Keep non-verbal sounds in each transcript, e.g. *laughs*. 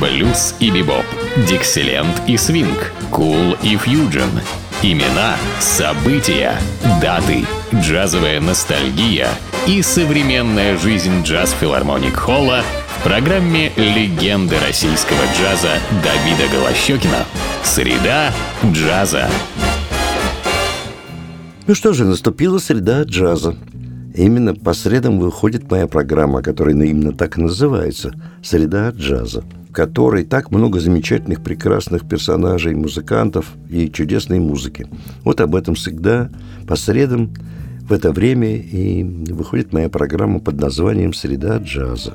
блюз и бибоп, дикселент и свинг, кул и фьюджен. Имена, события, даты, джазовая ностальгия и современная жизнь джаз-филармоник Холла в программе «Легенды российского джаза» Давида Голощекина. Среда джаза. Ну что же, наступила среда джаза. Именно по средам выходит моя программа, которая именно так и называется «Среда джаза», которой так много замечательных, прекрасных персонажей, музыкантов и чудесной музыки. Вот об этом всегда по средам в это время и выходит моя программа под названием «Среда джаза».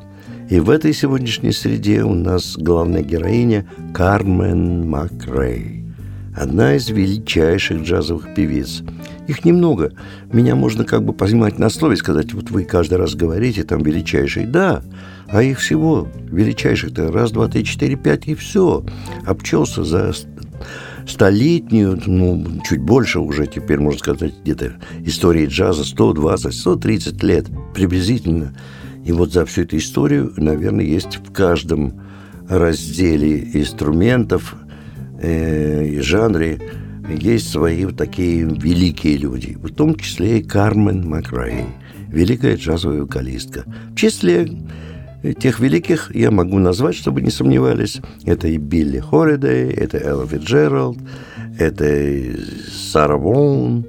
И в этой сегодняшней среде у нас главная героиня Кармен Макрей, одна из величайших джазовых певиц – их немного. Меня можно как бы поймать на слове, сказать, вот вы каждый раз говорите там величайший. Да, а их всего величайших-то раз, два, три, четыре, пять и все. Обчелся за столетнюю, ну, чуть больше уже теперь, можно сказать, где-то истории джаза 120, 130 лет приблизительно. И вот за всю эту историю, наверное, есть в каждом разделе инструментов э, и жанре есть свои вот такие великие люди, в том числе и Кармен Макрей, великая джазовая вокалистка. В числе тех великих я могу назвать, чтобы не сомневались. Это и Билли Хоридей, это Элла Фиджеральд, это Сара Вон,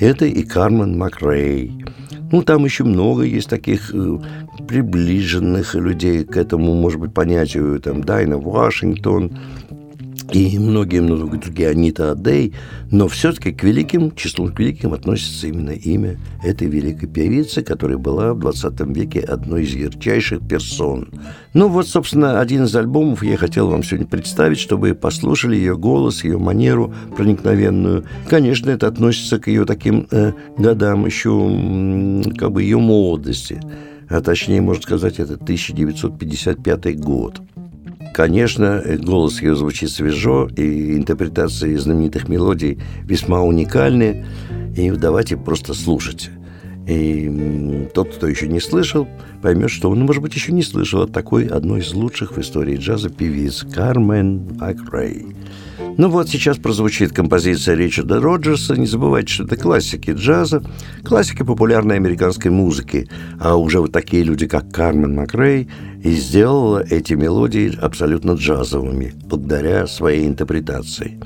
это и Кармен Макрей. Ну, там еще много есть таких э, приближенных людей к этому, может быть, понятию. Там Дайна Вашингтон, и многие-многие другие Анита Адей, но все-таки к великим, числу к великим относится именно имя этой великой певицы, которая была в 20 веке одной из ярчайших персон. Ну вот, собственно, один из альбомов я хотел вам сегодня представить, чтобы послушали ее голос, ее манеру проникновенную. Конечно, это относится к ее таким э, годам еще, как бы ее молодости. А точнее, можно сказать, это 1955 год. Конечно, голос ее звучит свежо, и интерпретации знаменитых мелодий весьма уникальны. И давайте просто слушать. И тот, кто еще не слышал, поймет, что он, может быть, еще не слышал от такой одной из лучших в истории джаза певиц Кармен Макрей. Ну вот сейчас прозвучит композиция Ричарда Роджерса. Не забывайте, что это классики джаза, классики популярной американской музыки. А уже вот такие люди, как Кармен Макрей, и сделала эти мелодии абсолютно джазовыми, благодаря своей интерпретации.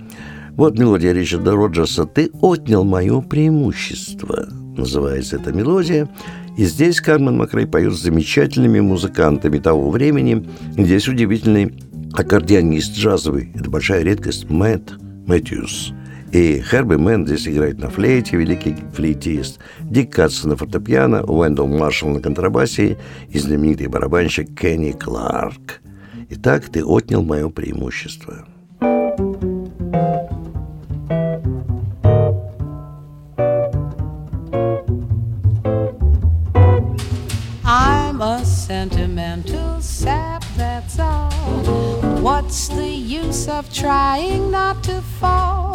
Вот мелодия Ричарда Роджерса «Ты отнял мое преимущество» называется эта мелодия. И здесь Кармен Макрей поет с замечательными музыкантами того времени. Здесь удивительный аккордеонист джазовый. Это большая редкость. Мэтт Мэтьюс. И Херби Мэн здесь играет на флейте, великий флейтист. Дик Катс на фортепиано, Уэндл Маршалл на контрабасе и знаменитый барабанщик Кенни Кларк. Итак, ты отнял мое преимущество. Of trying not to fall?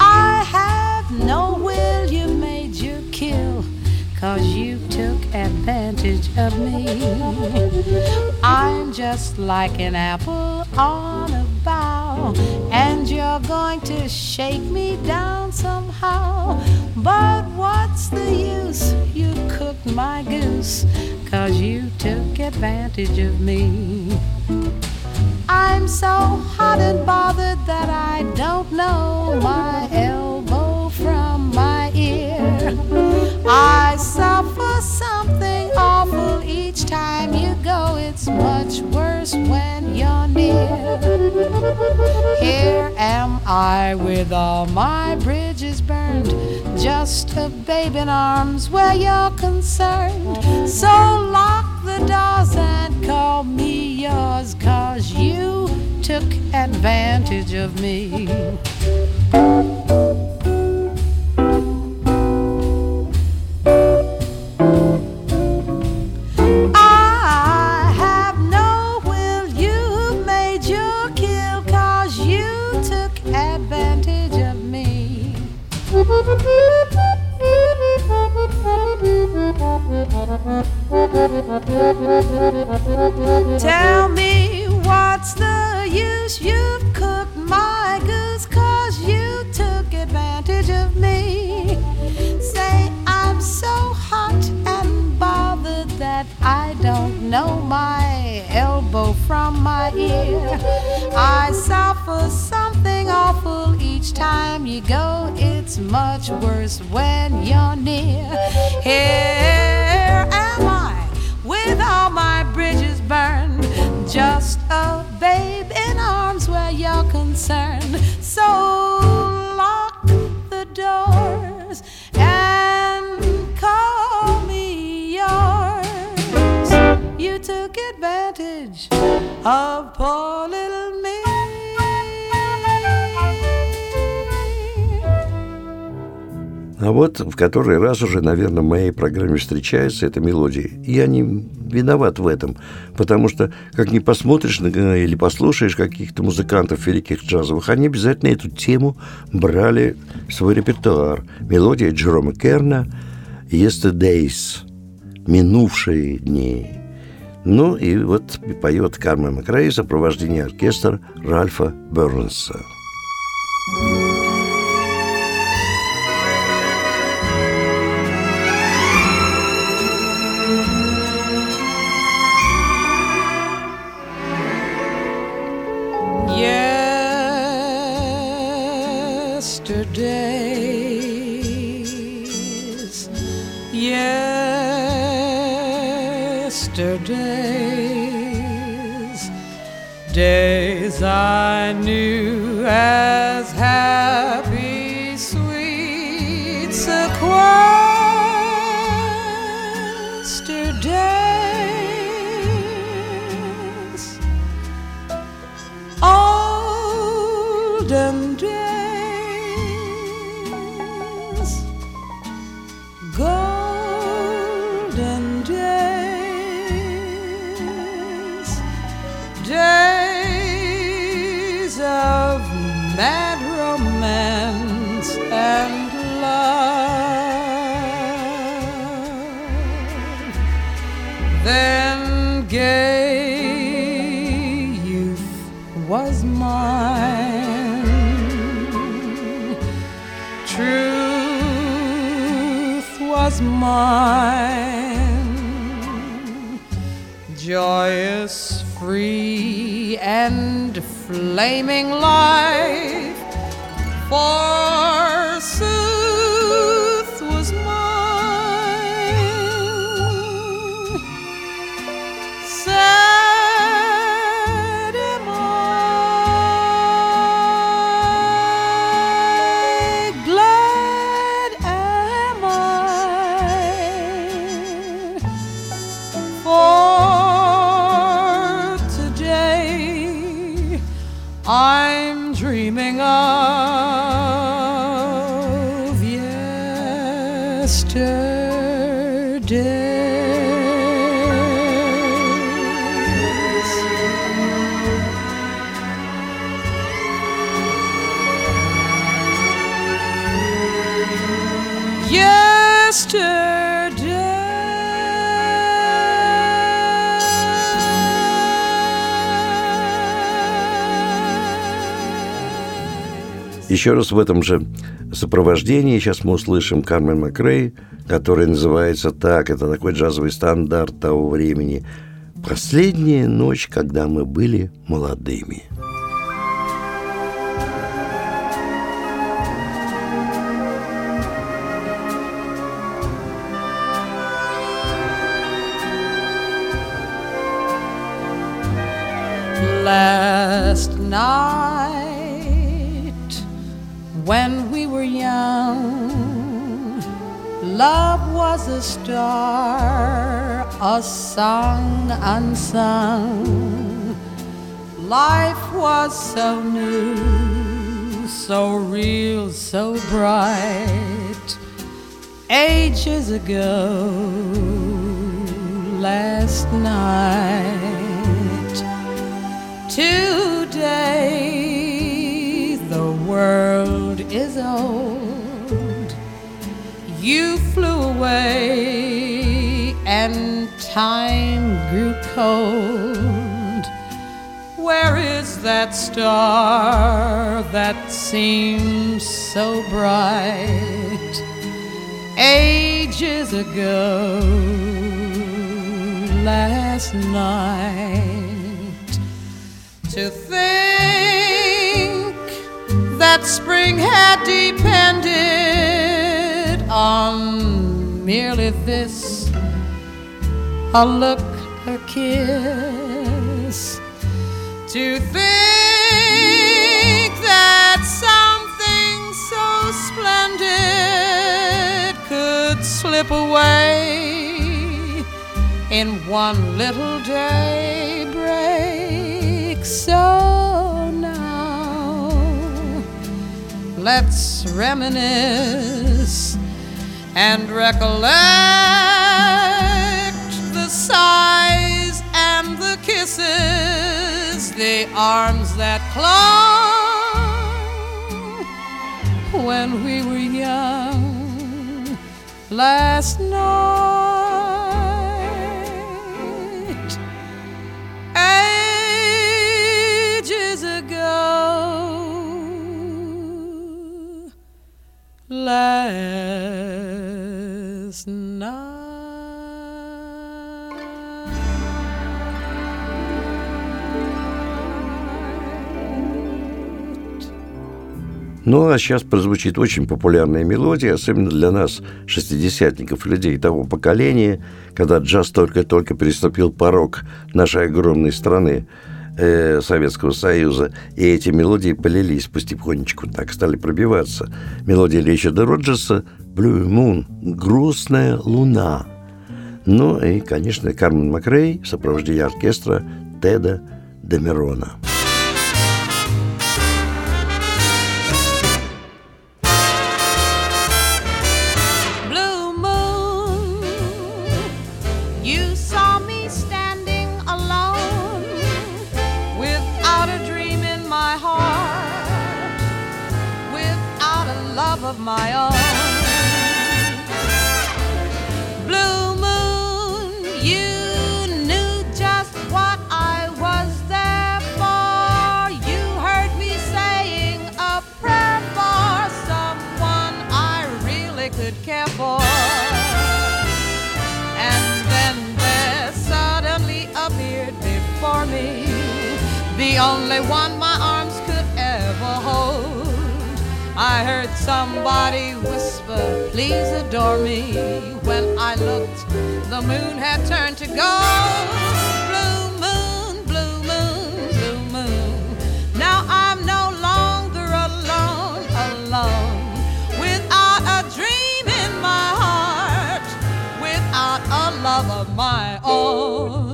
I have no will, you made you kill. Cause you took advantage of me. I'm just like an apple on a bough, and you're going to shake me down somehow. But what's the use? You cooked my goose, cause you took advantage of me. I'm so hot and bothered that I don't know my elbow from my ear. I suffer something awful each time you go. It's much worse when you're near. Here am I with all my bridges burned, just a babe in arms where you're concerned. So lock the doors and call me yours, cause you took advantage of me. Tell me What's the use? You've cooked my goose cause you took advantage of me. Say I'm so hot and bothered that I don't know my elbow from my ear. I suffer something awful each time you go. It's much worse when you're near. Here with all my bridges burned. Just a babe in arms where you're concerned. So lock the doors and call me yours. You took advantage of poor little me. А вот в который раз уже, наверное, в моей программе встречается эта мелодия. Я не виноват в этом, потому что, как ни посмотришь на, или послушаешь каких-то музыкантов великих джазовых, они обязательно эту тему брали в свой репертуар. Мелодия Джерома Керна «Yesterdays» – «Минувшие дни». Ну и вот поет Кармен Макрей в сопровождении оркестра Ральфа Бернса. thank you yesterdays, yesterdays, days I knew as flaming life. I'm dreaming of Еще раз в этом же сопровождении сейчас мы услышим Кармен Макрей, который называется так, это такой джазовый стандарт того времени. «Последняя ночь, когда мы были молодыми». Last night, when we were young, love was a star, a song unsung. Life was so new, so real, so bright. Ages ago, last night. Today, the world is old. You flew away, and time grew cold. where is that star that seems so bright ages ago last night? To think that spring had depended on merely this a look, a kiss. To think that something so splendid could slip away in one little daybreak. So now let's reminisce and recollect the sighs and the kisses, the arms that clung when we were young last night. Ages ago last night. Ну, а сейчас прозвучит очень популярная мелодия, особенно для нас, шестидесятников, людей того поколения, когда джаз только-только переступил порог нашей огромной страны, э, Советского Союза, и эти мелодии полились потихонечку, так стали пробиваться. Мелодия Ричарда Роджерса «Blue Moon» – «Грустная луна». Ну и, конечно, Кармен Макрей в сопровождении оркестра Теда Демерона. Blue only one my arms could ever hold. I heard somebody whisper, please adore me. When I looked, the moon had turned to gold. Blue moon, blue moon, blue moon. Now I'm no longer alone, alone. Without a dream in my heart, without a love of my own.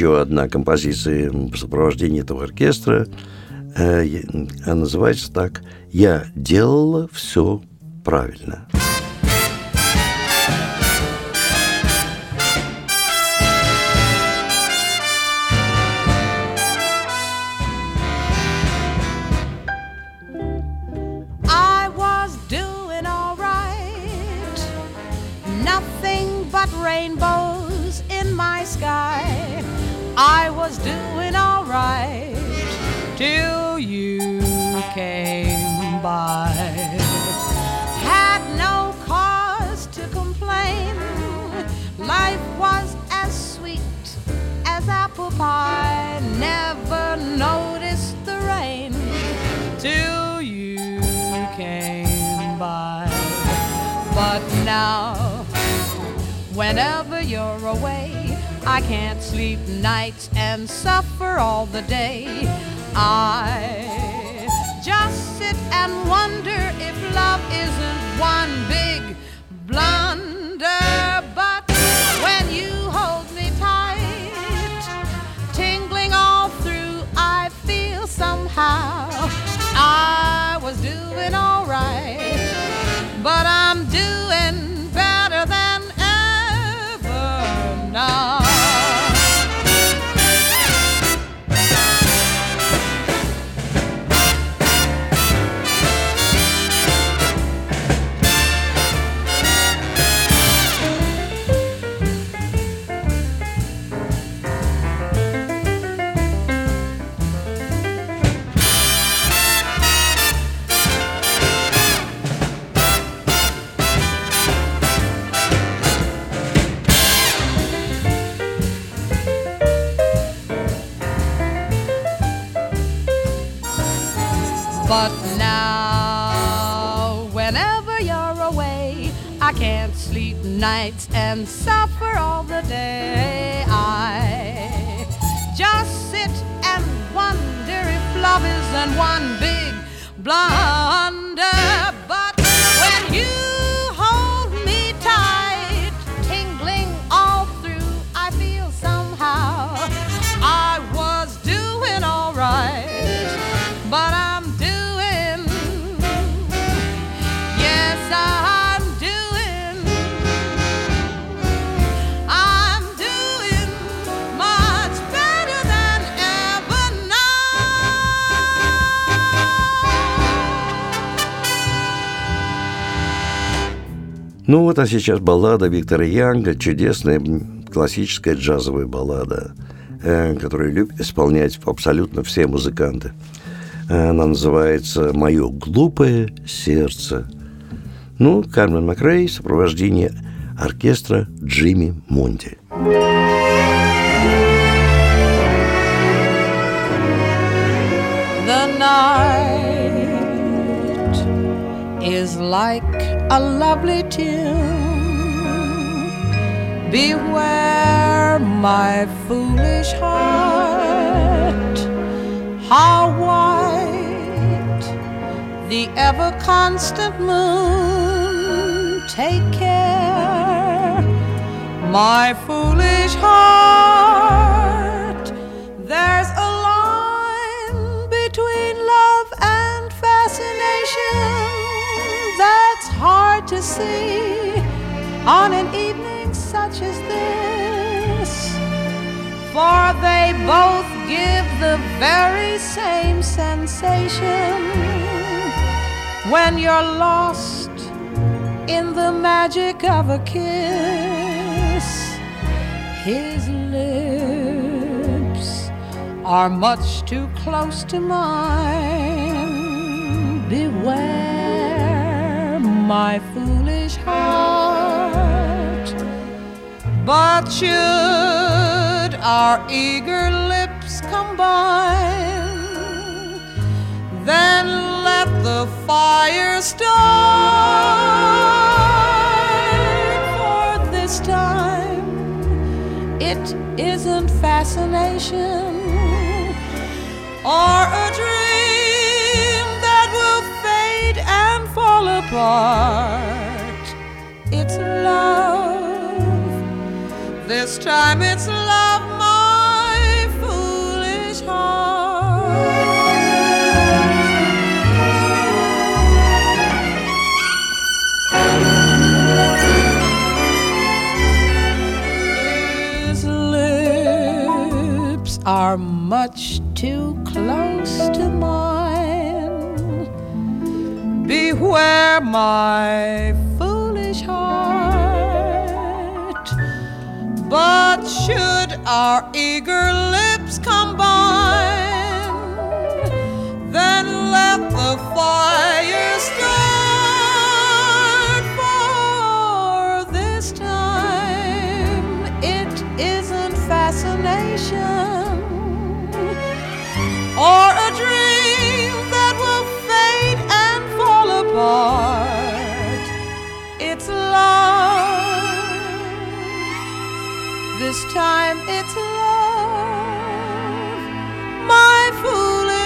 Еще одна композиция в сопровождении этого оркестра. э, Она называется так «Я делала все правильно». Rainbows in in my sky. I was doing alright till you came by. Had no cause to complain. Life was as sweet as apple pie. Never noticed the rain till you came by. But now, whenever you're away, I can't sleep nights and suffer all the day. I just sit and wonder if love isn't one big blunder. But when you hold me tight, tingling all through, I feel somehow I was doing alright. But I'm But now, whenever you're away, I can't sleep nights and suffer all the day. I just sit and wonder if love isn't one big blunder. But when you Ну вот, а сейчас баллада Виктора Янга, чудесная классическая джазовая баллада, э, которую любят исполнять абсолютно все музыканты. Э, Она называется «Мое глупое сердце». Ну, Кармен Макрей, сопровождение оркестра Джимми Монти. The is like a lovely tune. Beware my foolish heart, how white the ever constant moon. Take care, my foolish heart. When you're lost in the magic of a kiss. His lips are much too close to mine. Beware, my foolish heart. But should our eager lips combine, then the fire start. For this time, it isn't fascination or a dream that will fade and fall apart. It's love. This time it's love, too close to mine. Beware my foolish heart. But should our eager lips combine, then let the fire time it's love, my foolish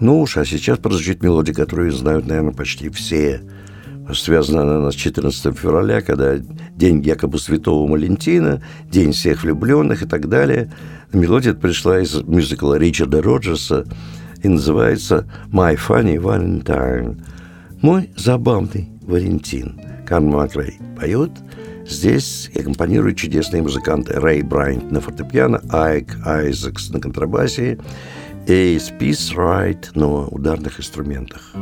Ну уж, а сейчас прозвучит мелодия, которую знают, наверное, почти все. Связана она с 14 февраля, когда день якобы Святого Валентина, день всех влюбленных и так далее. Мелодия пришла из мюзикла Ричарда Роджерса и называется «My Funny Valentine» – «Мой забавный Валентин». Карн Макрей поет. Здесь аккомпанируют чудесные музыканты Рэй Брайант на фортепиано, Айк Айзекс на контрабасе и Спис Райт на ударных инструментах.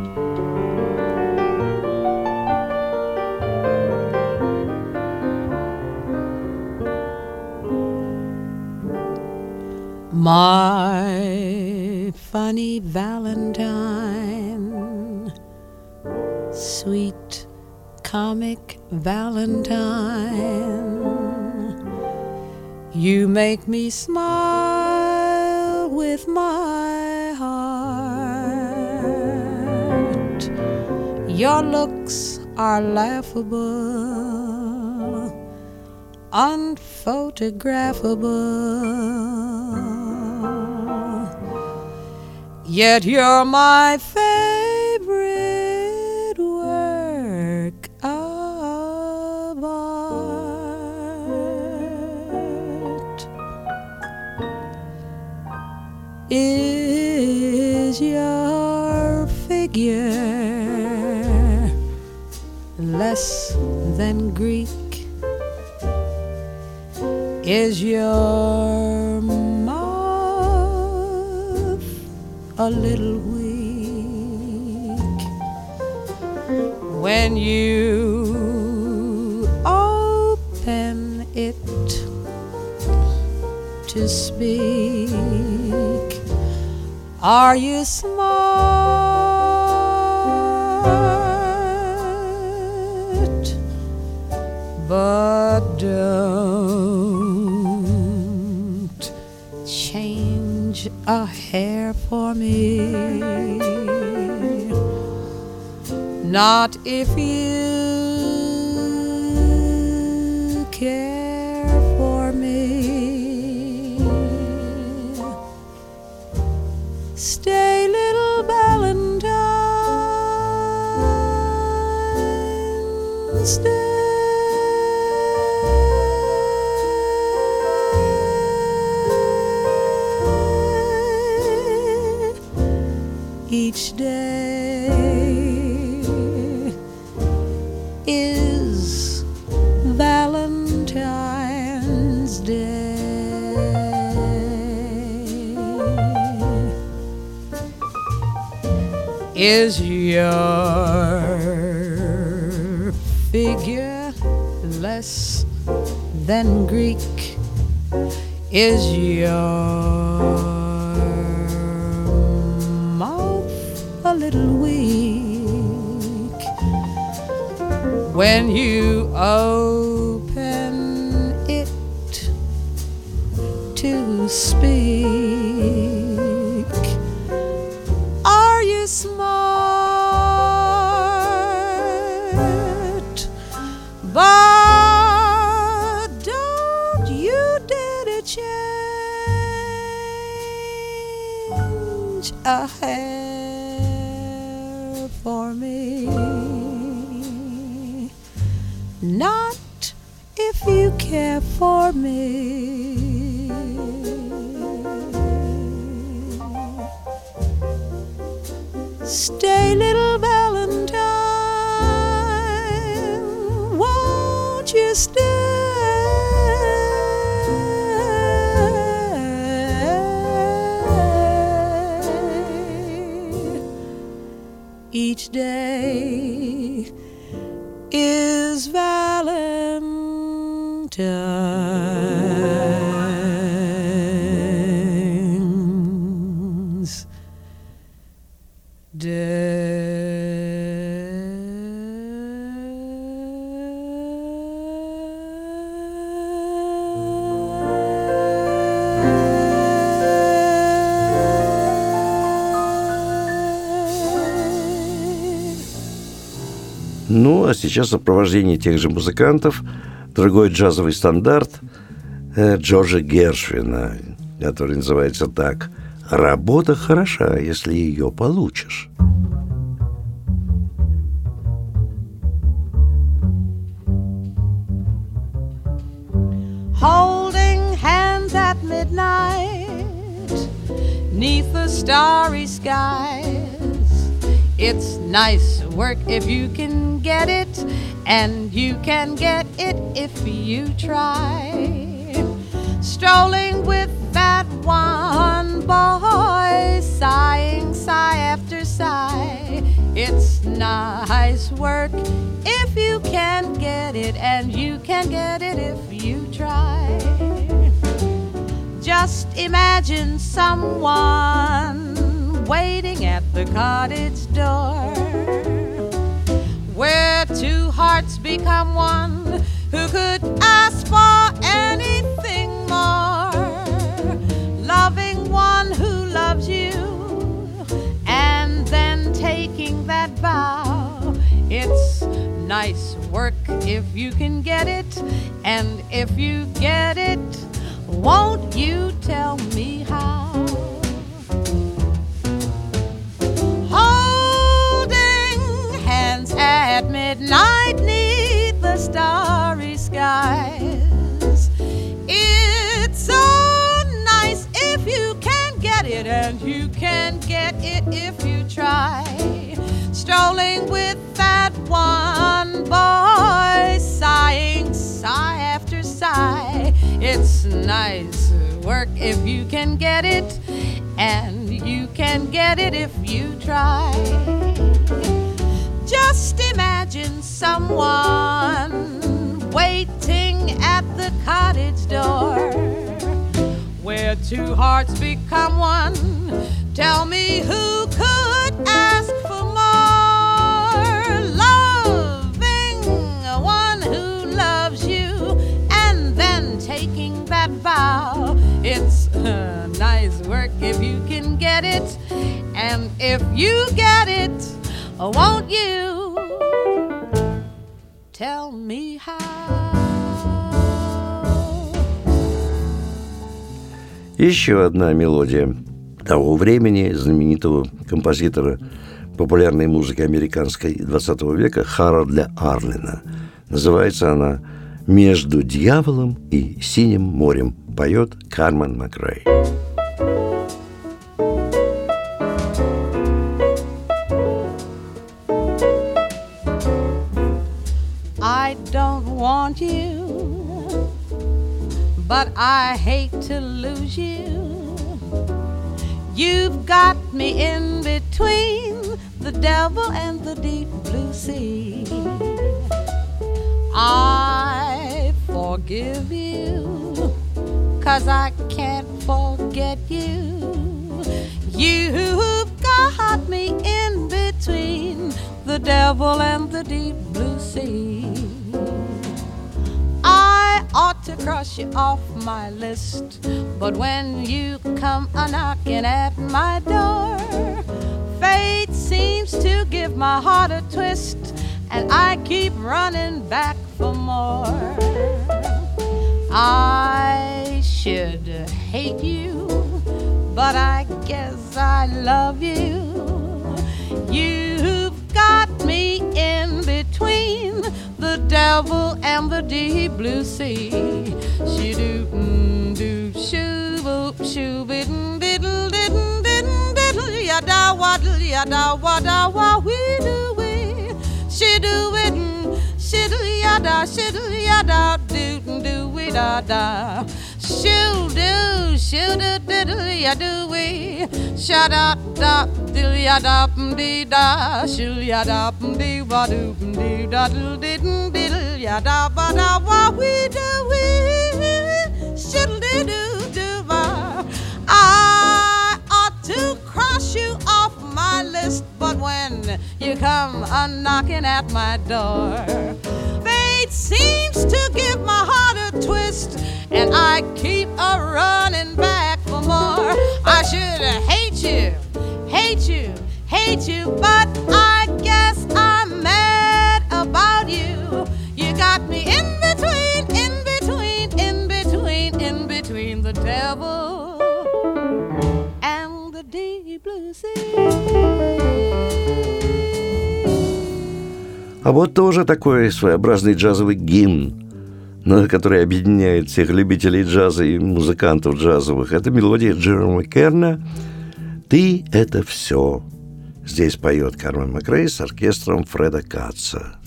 My funny Valentine, sweet comic Valentine, you make me smile with my heart. Your looks are laughable, unphotographable. Yet you're my favorite work of art. Is your figure less than Greek? Is your a little weak when you open it to speak? Are you smart? But don't a hair for me. Not if you care Is your stay. А сейчас в сопровождении тех же музыкантов другой джазовый стандарт э, Джорджа Гершвина, который называется так «Работа хороша, если ее получишь». neath the starry skies. It's nice work if you can get it, and you can get it if you try. Strolling with that one boy, sighing sigh after sigh. It's nice work if you can get it, and you can get it if you try. Just imagine someone waiting at the cottage door two hearts become one. Who could ask for anything more? Loving one who loves you and then taking that vow. It's nice work if you can get it and if you get it won't you tell me how? Holding hands at midnight neath the starry skies. It's so nice if you can get it, and you can get it if you try. Strolling with that one boy, sighing sigh after sigh. It's nice work if you can get it, and you can get it if you try. Just imagine someone waiting at the cottage door where two hearts become one. Tell me who could ask for more? Loving one who loves you and then taking that vow. It's uh, *laughs* nice work if you can get it, and if you get it, won't you tell me how? Еще одна мелодия того времени знаменитого композитора популярной музыки американской 20 века Харальда Арлина. Называется она «Между дьяволом и синим морем» поет Кармен Макрей. But I hate to lose you. You've got me in between the devil and the deep blue sea. I forgive you, cause I can't forget you. You've got me in between the devil and the deep blue sea. I ought to cross you off my list, but when you come a knocking at my door, fate seems to give my heart a twist, and I keep running back for more. I should hate you, but I guess I love you. You've got me in between the devil and the deep blue sea. She do do shoo boop shoo bidden diddle diddle diddle diddle yada waddle yada wada wa we do we. She do it mm, she do ya ya da, shiddle ya da, do do we da da. Shoo do, shoo do diddle ya do we. Up, da, diddle ya da, dee da. Shoo ya da, dee ba do, dee do, diddle diddle ya da ba da wa we do we. Shiddle do do ba. I ought to cross you off my list, but when you come a knocking at my door, fate seems to give my heart a twist, and I keep a running back for more. I should hate you, hate you, hate you, but I guess I'm got me in between, in between, in between, in between the devil and the deep blue sea. А вот тоже такой своеобразный джазовый гимн, на который объединяет всех любителей джаза и музыкантов джазовых. Это мелодия Джерома Керна «Ты – это все». Здесь поет Кармен Макрей с оркестром Фреда Катца.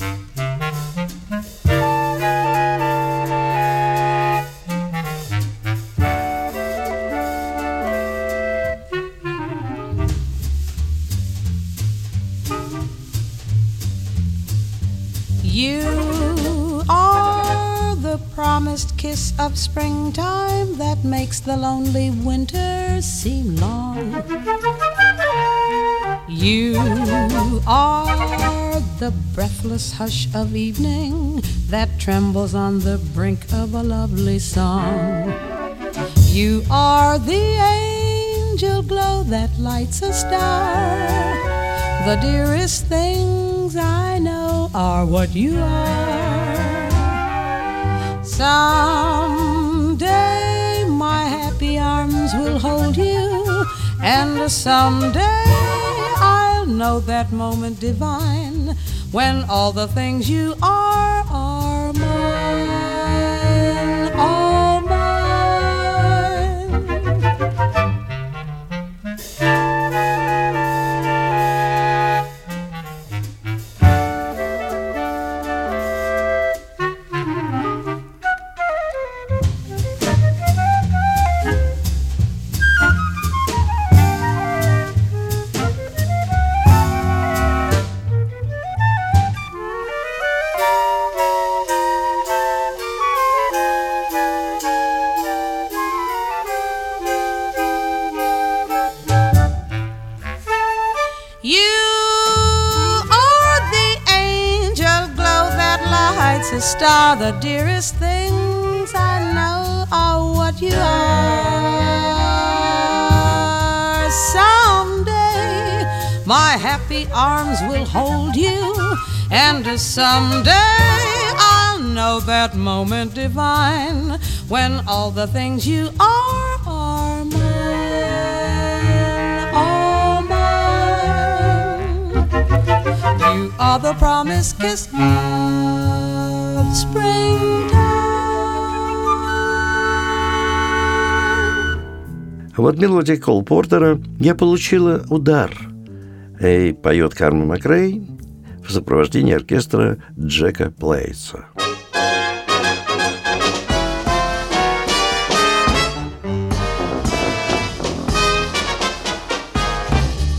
Promised kiss of springtime that makes the lonely winter seem long. You are the breathless hush of evening that trembles on the brink of a lovely song. You are the angel glow that lights a star. The dearest things I know are what you are. Someday my happy arms will hold you, and someday I'll know that moment divine when all the things you are someday I'll know that moment divine when all the things you are are mine, all mine. You are the promised kiss of springtime. А вот мелодия Кол Портера «Я получила удар». И поет Кармен Макрей в сопровождении оркестра Джека Плейса.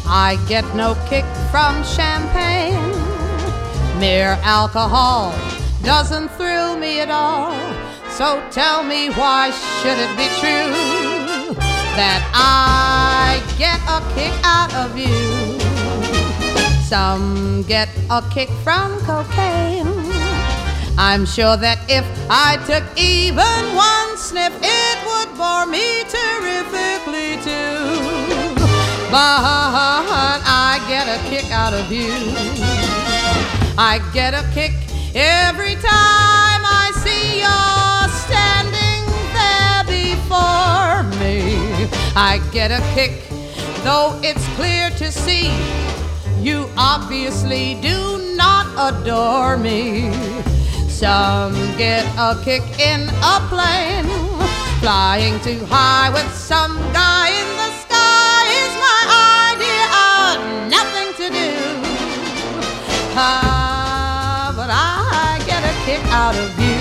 I get no kick from champagne. Mere alcohol doesn't thrill me at all. So tell me why should it be true that I get a kick out of you? Some get a kick from cocaine. I'm sure that if I took even one sniff, it would bore me terrifically too. But I get a kick out of you. I get a kick every time I see you're standing there before me. I get a kick, though it's clear to see you obviously do not adore me. Some get a kick in a plane, flying too high with some guy in the sky is my idea of nothing to do. Ah, but I get a kick out of you.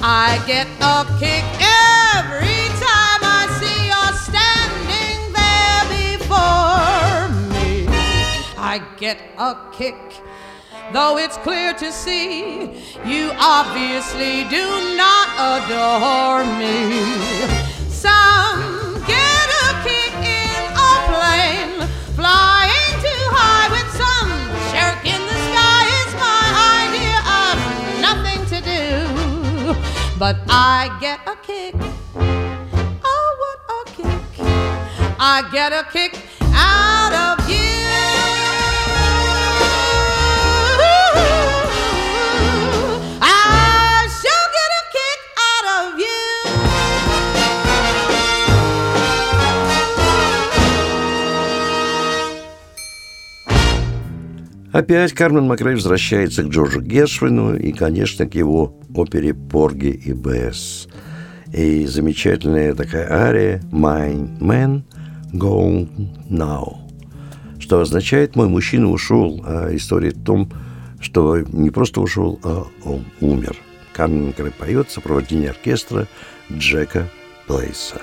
I get a kick every I get a kick, though it's clear to see you obviously do not adore me. Some get a kick in a plane, flying too high with some jerk in the sky is my idea of nothing to do. But I get a kick. Oh, what a kick. I get a kick out Опять Кармен Макрей возвращается к Джорджу Гершвину и, конечно, к его опере «Порги и Бесс». И замечательная такая ария «My man go now», что означает «мой мужчина ушел», а история в том, что не просто ушел, а он умер. Кармен Макрей поет в сопровождении оркестра Джека Плейса.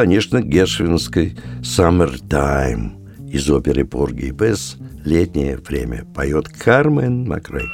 Конечно, гершвинской «Summertime» из оперы «Порги и Бесс» «Летнее время» поет Кармен Макрей.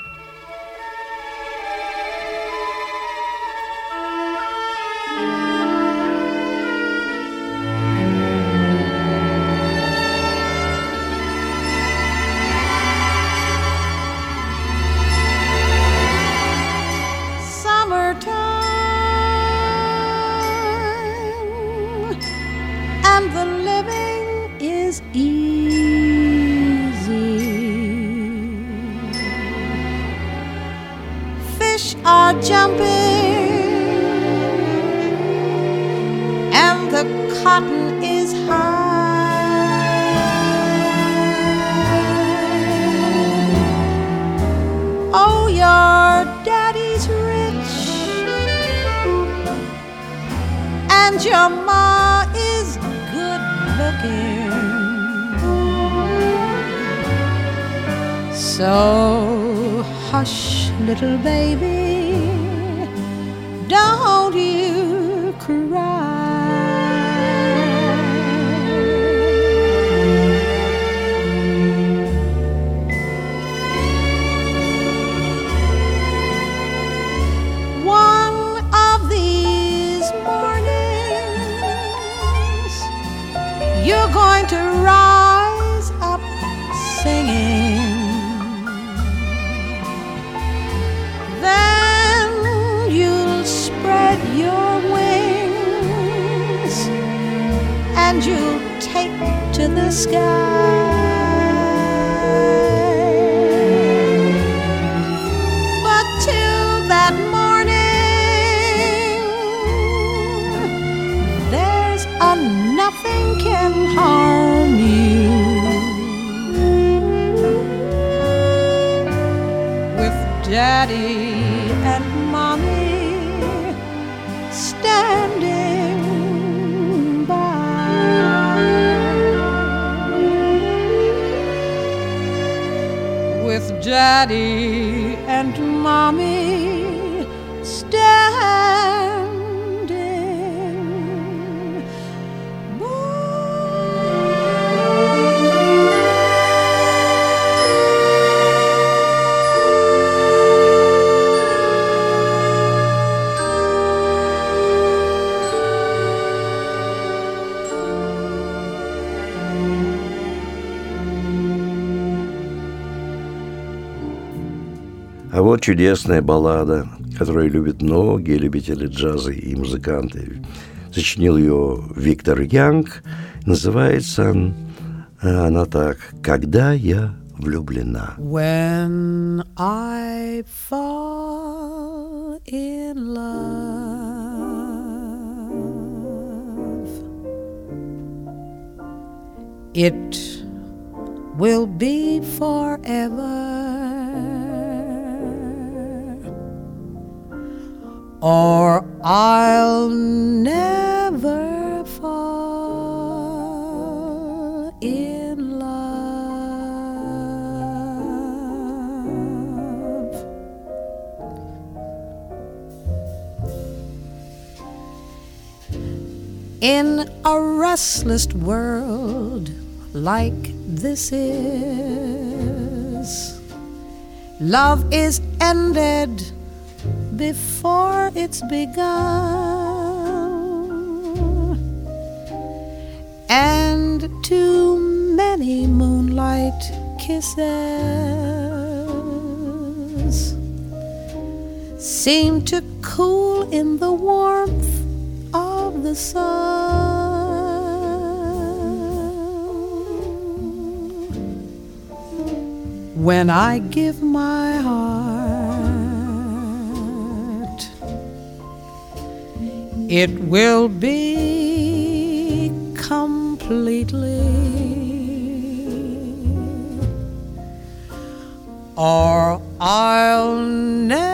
The sky. But till that morning, there's a nothing can harm you. With daddy daddy and mommy А вот чудесная баллада, которую любят многие любители джаза и музыканты. Сочинил ее Виктор Янг. Называется она так «Когда я влюблена». When I fall in love, it will be forever. Or I'll never fall in love. In a restless world like this is, love is ended before it's begun. And too many moonlight kisses seem to cool in the warmth of the sun. When I give my heart, it will be completely, or I'll never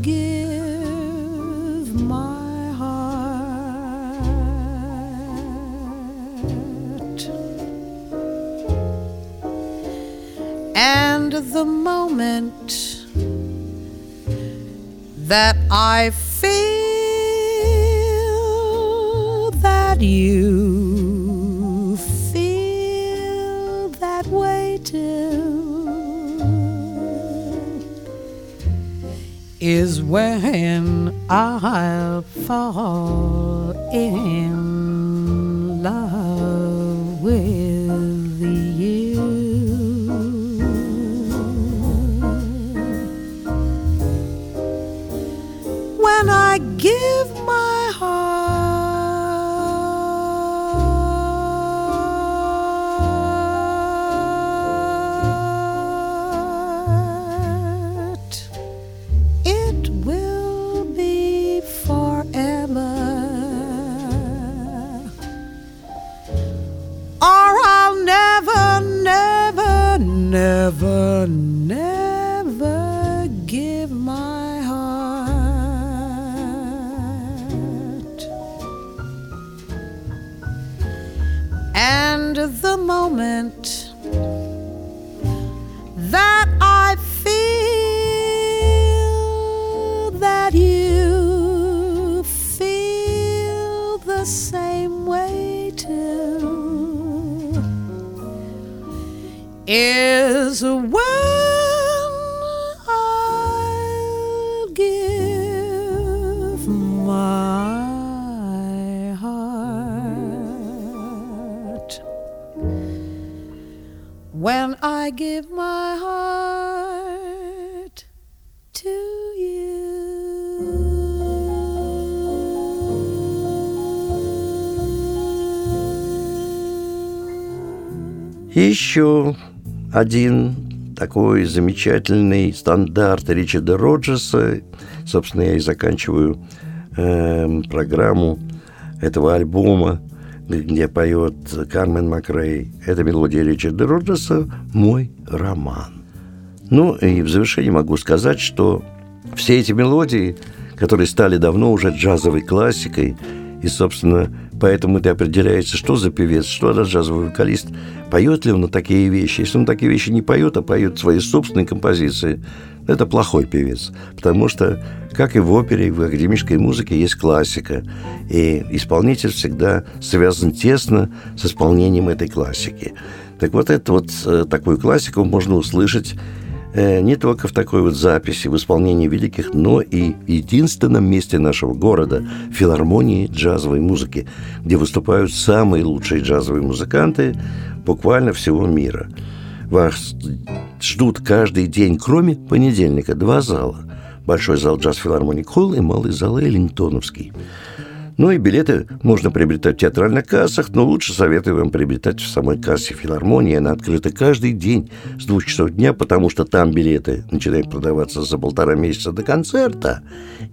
give my heart. And the moment that I feel that you feel that way too is when I'll fall in give my heart it will be forever. Or I'll never, never, never, еще один такой замечательный стандарт Ричарда Роджерса. Собственно, я и заканчиваю эм, программу этого альбома, где поет Кармен Макрей. Это мелодия Ричарда Роджерса «Мой роман». Ну, и в завершении могу сказать, что все эти мелодии, которые стали давно уже джазовой классикой, и, собственно, поэтому это определяется, что за певец, что за джазовый вокалист, поет ли он на такие вещи. Если он такие вещи не поет, а поет свои собственные композиции, это плохой певец. Потому что, как и в опере, и в академической музыке есть классика. И исполнитель всегда связан тесно с исполнением этой классики. Так вот, эту вот э, такую классику можно услышать не только в такой вот записи, в исполнении великих, но и в единственном месте нашего города – филармонии джазовой музыки, где выступают самые лучшие джазовые музыканты буквально всего мира. Вас ждут каждый день, кроме понедельника, два зала. Большой зал джаз филармоник Холл и малый зал Эллингтоновский. Ну и билеты можно приобретать в театральных кассах, но лучше советую вам приобретать в самой кассе филармонии. Она открыта каждый день с двух часов дня, потому что там билеты начинают продаваться за полтора месяца до концерта.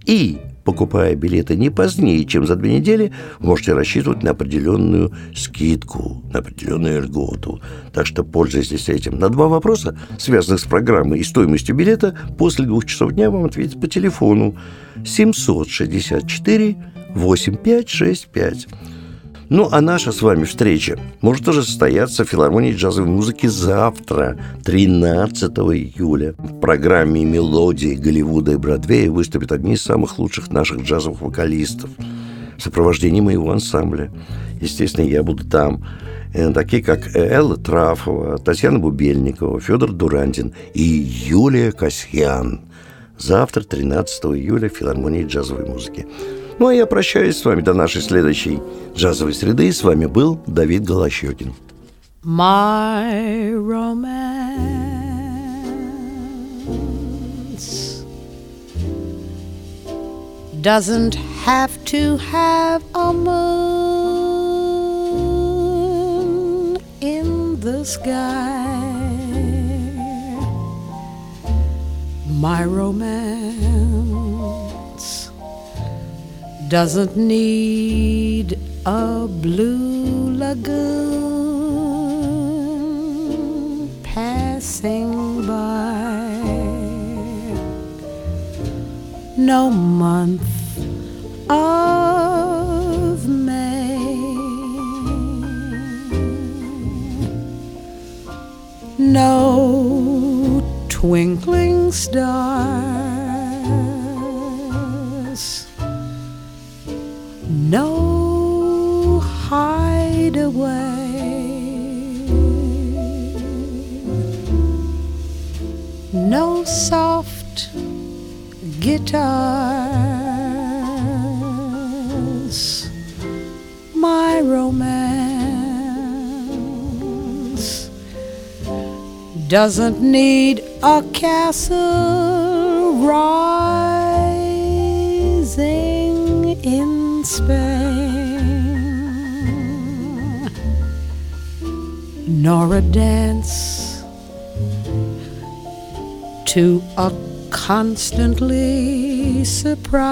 И, покупая билеты не позднее, чем за две недели, можете рассчитывать на определенную скидку, на определенную льготу. Так что пользуйтесь этим. На два вопроса, связанных с программой и стоимостью билета, после двух часов дня вам ответят по телефону 764 8565. Ну, а наша с вами встреча может тоже состояться в филармонии джазовой музыки завтра, 13 июля. В программе «Мелодии Голливуда и Бродвея» выступят одни из самых лучших наших джазовых вокалистов в сопровождении моего ансамбля. Естественно, я буду там. Э, Такие, как Элла Трафова, Татьяна Бубельникова, Федор Дурандин и Юлия Касьян. Завтра, 13 июля, в филармонии джазовой музыки. Ну, а я прощаюсь с вами до нашей следующей джазовой среды. С вами был Давид Голощекин. My romance doesn't have to have a moon in the sky. My romance doesn't need a blue lagoon passing by. No month of May. No twinkling stars guitars, my romance. Doesn't need a castle rising in Spain, nor a dance to a constantly surprising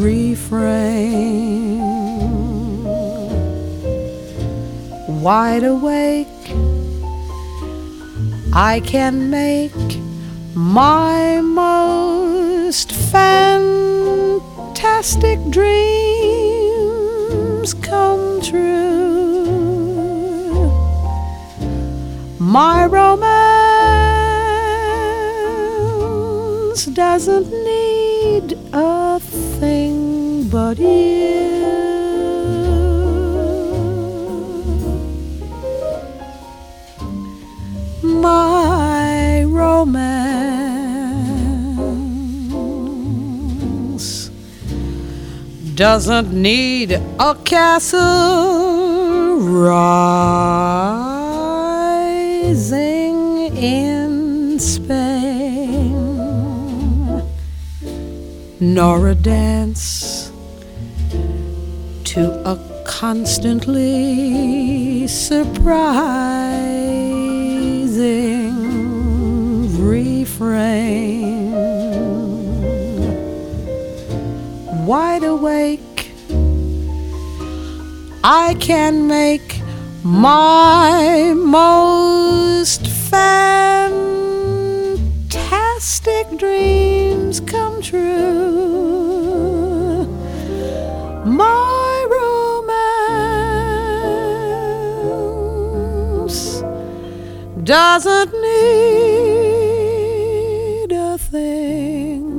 refrain. Wide awake, I can make my most fantastic dreams come true. My romance doesn't need a thing but you. My romance doesn't need a castle rising nor a dance to a constantly surprising refrain. Wide awake, I can make my most fantastic dreams come true. My romance doesn't need a thing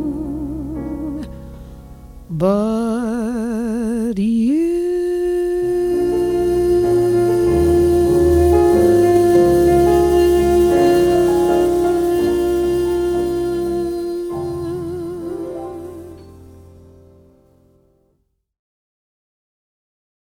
but